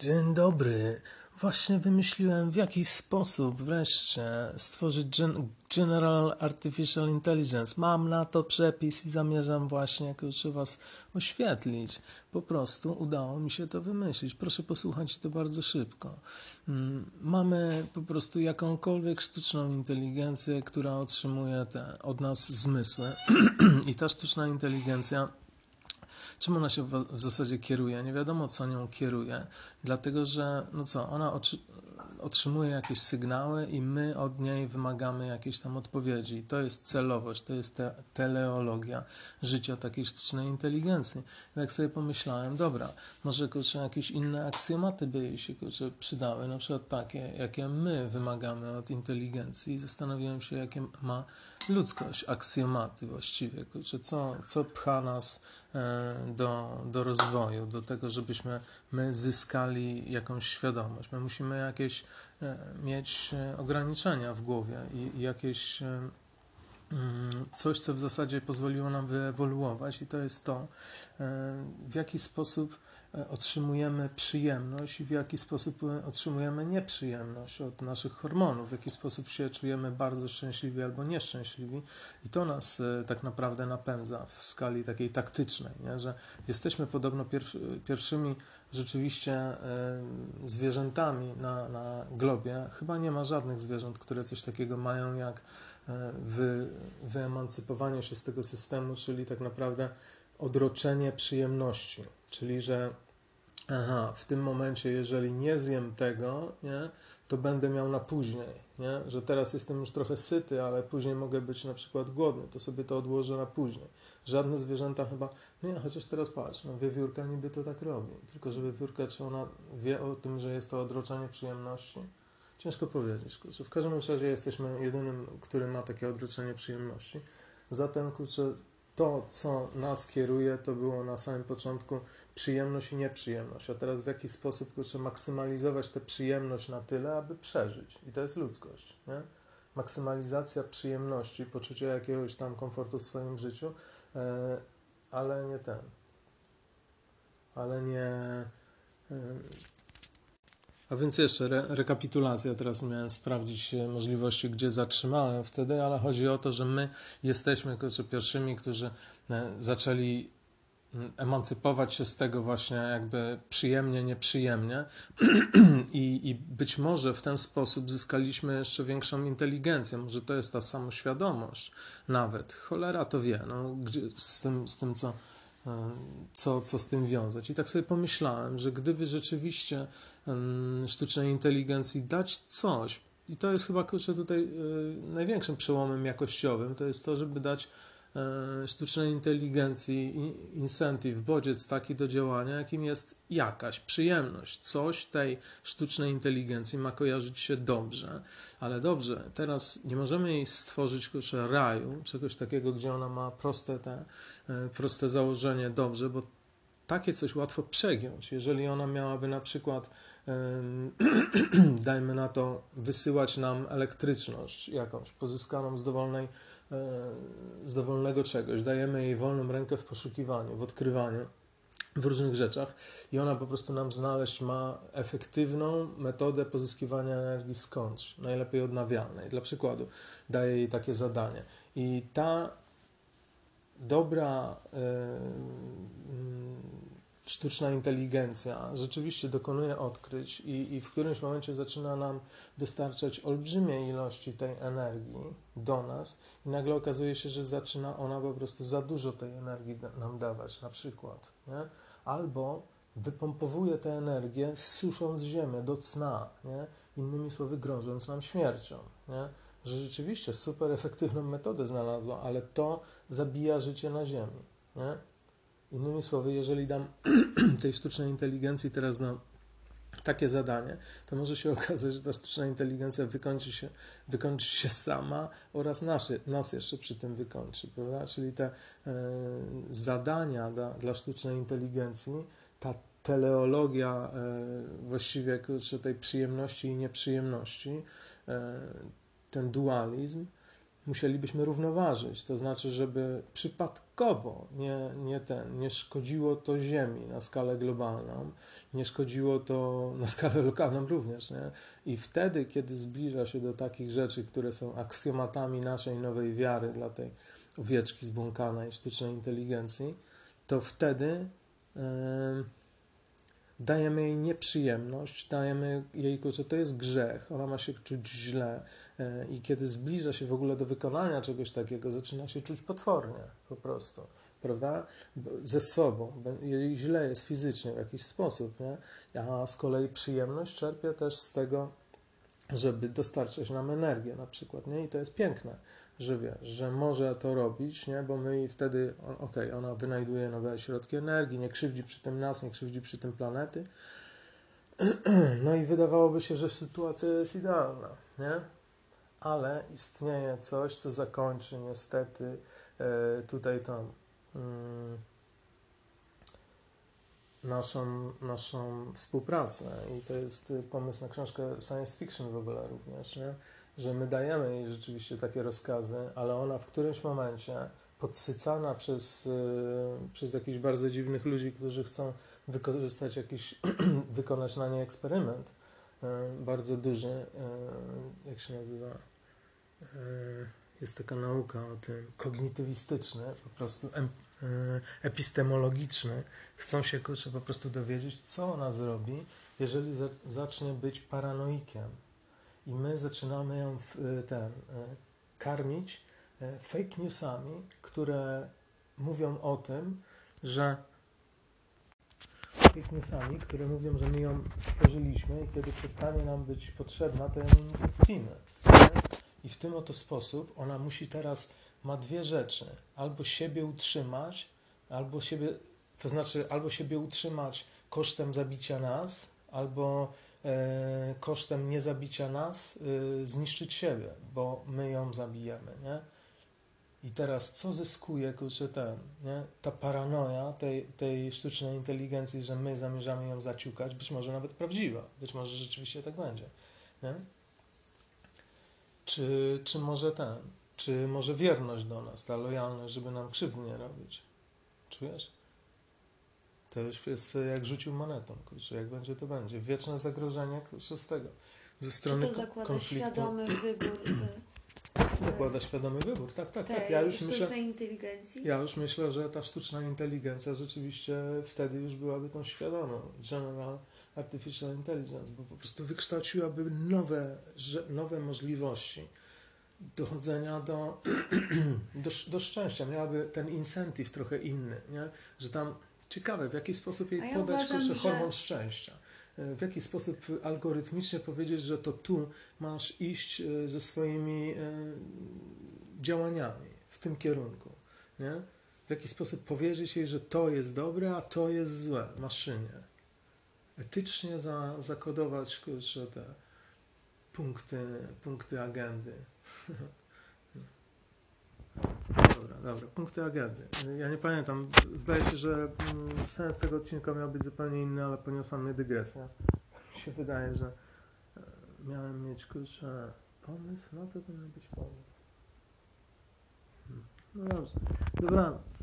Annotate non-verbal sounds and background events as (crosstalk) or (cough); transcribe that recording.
Dzień dobry. Właśnie wymyśliłem w jaki sposób wreszcie stworzyć gen General Artificial Intelligence. Mam na to przepis i zamierzam właśnie kurczę was oświetlić. Po prostu udało mi się to wymyślić. Proszę posłuchać to bardzo szybko. Mm, mamy po prostu jakąkolwiek sztuczną inteligencję, która otrzymuje te od nas zmysły. (clears throat) I ta sztuczna inteligencja czym ona się w, zasadzie kieruje? Nie wiadomo, co nią kieruje, dlatego że, no co, ona otrzymuje jakieś sygnały i my od niej wymagamy jakiejś tam odpowiedzi. To jest celowość, to jest te, teleologia życia takiej sztucznej inteligencji. Jak sobie pomyślałem, dobra, może kurczę, jakieś inne aksjomaty by jej się kurczę, przydały, na przykład takie, jakie my wymagamy od inteligencji. Zastanowiłem się, jakie ma ludzkość, aksjomaty właściwie, kurczę, co, co pcha nas e, do, do rozwoju, do tego, żebyśmy my zyskali jakąś świadomość. My musimy jakieś e, mieć e, ograniczenia w głowie i, i jakieś coś, co w zasadzie pozwoliło nam wyewoluować i to jest to, w jaki sposób E, otrzymujemy przyjemność i w jaki sposób e, otrzymujemy nieprzyjemność od naszych hormonów, w jaki sposób się czujemy bardzo szczęśliwi albo nieszczęśliwi. I to nas e, tak naprawdę napędza w skali takiej taktycznej, nie? że jesteśmy podobno pierwszymi rzeczywiście zwierzętami na, na globie. Chyba nie ma żadnych zwierząt, które coś takiego mają jak wy, wyemancypowanie się z tego systemu, czyli tak naprawdę odroczenie przyjemności Czyli, że aha, w tym momencie, jeżeli nie zjem tego, nie, to będę miał na później, nie? że teraz jestem już trochę syty, ale później mogę być na przykład głodny, to sobie to odłożę na później. Żadne zwierzęta chyba, nie, chociaż teraz patrz, no wiewiórka niby to tak robi, tylko że wiewiórka, czy ona wie o tym, że jest to odroczenie przyjemności? Ciężko powiedzieć, kurczę. W każdym razie jesteśmy jedynym, który ma takie odroczenie przyjemności. Zatem, kurczę, to, co nas kieruje, to było na samym początku przyjemność i nieprzyjemność, a teraz w jaki sposób kurczę, maksymalizować tę przyjemność na tyle, aby przeżyć. I to jest ludzkość. Nie? Maksymalizacja przyjemności, poczucia jakiegoś tam komfortu w swoim życiu, e, ale nie ten. Ale nie. E, a więc jeszcze re, rekapitulacja. Teraz miałem sprawdzić e, możliwości, gdzie zatrzymałem wtedy, ale chodzi o to, że my jesteśmy kurczę, pierwszymi, którzy e, zaczęli emancypować się z tego właśnie jakby przyjemnie, nieprzyjemnie. (clears throat) I, i być może w ten sposób zyskaliśmy jeszcze większą inteligencję, może to jest ta samoświadomość nawet, cholera to wie, no, gdzie, z, tym, z tym co co, co z tym wiązać. I tak sobie pomyślałem, że gdyby rzeczywiście sztucznej inteligencji dać coś, i to jest chyba kurczę, tutaj e, największym przełomem jakościowym, to jest to, żeby dać sztucznej inteligencji incentive, bodziec taki do działania, jakim jest jakaś przyjemność. Coś tej sztucznej inteligencji ma kojarzyć się dobrze, ale dobrze, teraz nie możemy jej stworzyć kurczę, raju, czegoś takiego, gdzie ona ma proste, te, e, proste założenie dobrze, bo takie coś łatwo przegiąć. Jeżeli ona miałaby na przykład, (clears throat) dajmy na to, wysyłać nam elektryczność jakąś pozyskaną z dowolnej z dowolnego czegoś, dajemy jej wolną rękę w poszukiwaniu, w odkrywaniu, w różnych rzeczach i ona po prostu nam znaleźć ma efektywną metodę pozyskiwania energii skądś, najlepiej odnawialnej. Dla przykładu daje jej takie zadanie. I ta dobra sztuczna inteligencja rzeczywiście dokonuje odkryć i, i w którymś momencie zaczyna nam dostarczać olbrzymie ilości tej energii do nas i nagle okazuje się, że zaczyna ona po prostu za dużo tej energii nam dawać, na przykład, nie? albo wypompowuje tę energię, susząc ziemię do cna, nie? innymi słowy grożąc nam śmiercią. Nie? Że rzeczywiście super efektywną metodę znalazła, ale to zabija życie na ziemi. Nie? Innymi słowy, jeżeli dam (clears throat) tej sztucznej inteligencji teraz na takie zadanie, to może się (laughs) okazać, że ta sztuczna inteligencja wykończy się, wykończy się sama oraz nasze, nas jeszcze przy tym wykończy, prawda? Czyli te e, zadania dla, dla sztucznej inteligencji, ta teleologia e, właściwie kurczę, tej przyjemności i nieprzyjemności, e, ten dualizm, musielibyśmy równoważyć, to znaczy, żeby przypadkowo nie, nie, ten, nie szkodziło to Ziemi na skalę globalną, nie szkodziło to na skalę lokalną również. Nie? I wtedy, kiedy zbliża się do takich rzeczy, które są aksjomatami naszej nowej wiary dla tej owieczki zbłąkanej sztucznej inteligencji, to wtedy. Yy, dajemy jej nieprzyjemność, dajemy jej, że to jest grzech, ona ma się czuć źle e, i kiedy zbliża się w ogóle do wykonania czegoś takiego, zaczyna się czuć potwornie po prostu, prawda? Ze sobą, jej źle jest fizycznie w jakiś sposób, nie? A z kolei przyjemność czerpie też z tego, żeby dostarczać nam energię na przykład, nie? I to jest piękne że wiesz, że może to robić, nie? bo my wtedy, okej, okay, ona wynajduje nowe środki energii, nie krzywdzi przy tym nas, nie krzywdzi przy tym planety. (clears throat) No i wydawałoby się, że sytuacja jest idealna, nie? Ale istnieje coś, co zakończy niestety e, tutaj tam mm, naszą, naszą współpracę. I to jest pomysł na książkę science fiction w ogóle również, nie? Że my dajemy jej rzeczywiście takie rozkazy, ale ona w którymś momencie podsycana przez, y, przez jakichś bardzo dziwnych ludzi, którzy chcą wykorzystać jakiś, (clears throat) wykonać na nie eksperyment y, bardzo duży, y, jak się nazywa, jest taka nauka o tym, kognitywistyczny, po prostu epistemologiczny, chcą się kurczę, po prostu dowiedzieć, co ona zrobi, jeżeli zacznie być paranoikiem i my zaczynamy ją w, e, ten, e, karmić e, fake newsami, które mówią o tym, że fake newsami, które mówią, że my ją stworzyliśmy i kiedy przestanie nam być potrzebna, to ją zginę. I w tym oto sposób ona musi teraz, ma dwie rzeczy. Albo siebie utrzymać, albo siebie, to znaczy albo siebie utrzymać kosztem zabicia nas, albo kosztem niezabicia nas e, zniszczyć siebie, bo my ją zabijemy, nie? I teraz co zyskuje, kurczę, ten, nie? Ta paranoja tej, tej sztucznej inteligencji, że my zamierzamy ją zaciukać, być może nawet prawdziwa, być może rzeczywiście tak będzie, nie? Czy, czy może ten, czy może wierność do nas, ta lojalność, żeby nam krzywdy nie robić? Czujesz? To już jest jak rzucił monetą, kurczę, jak będzie, to będzie. Wieczne zagrożenie, kurczę, z tego, ze strony Czy to zakłada konfliktu. świadomy (clears throat) wybór? Zakłada świadomy wybór, tak, tak, tak. Ja już myślę, inteligencji? Ja już myślę, że ta sztuczna inteligencja rzeczywiście wtedy już byłaby tą świadomą. General Artificial Intelligence, bo po prostu wykształciłaby nowe, nowe możliwości dochodzenia do, (clears throat) do, do szczęścia. Miałaby ten incentyw trochę inny, nie? że tam Ciekawe, w jaki sposób jej ja podać uważam, hormon że... szczęścia. E, w jaki sposób algorytmicznie powiedzieć, że to tu masz iść e, ze swoimi e, działaniami w tym kierunku. Nie? W jaki sposób powiedzieć jej, że to jest dobre, a to jest złe maszynie. Etycznie za, zakodować kurczę, te punkty, punkty agendy. (laughs) Dobra, dobra, punkty agendy. Ja nie pamiętam, zdaje się, że mm, sens tego odcinka miał być zupełnie inny, ale poniosła mnie dygresja. Mi się wydaje, że e, miałem mieć, kurczę, pomysł, no to miał być pomysł. Hmm. No dobrze, dobranoc.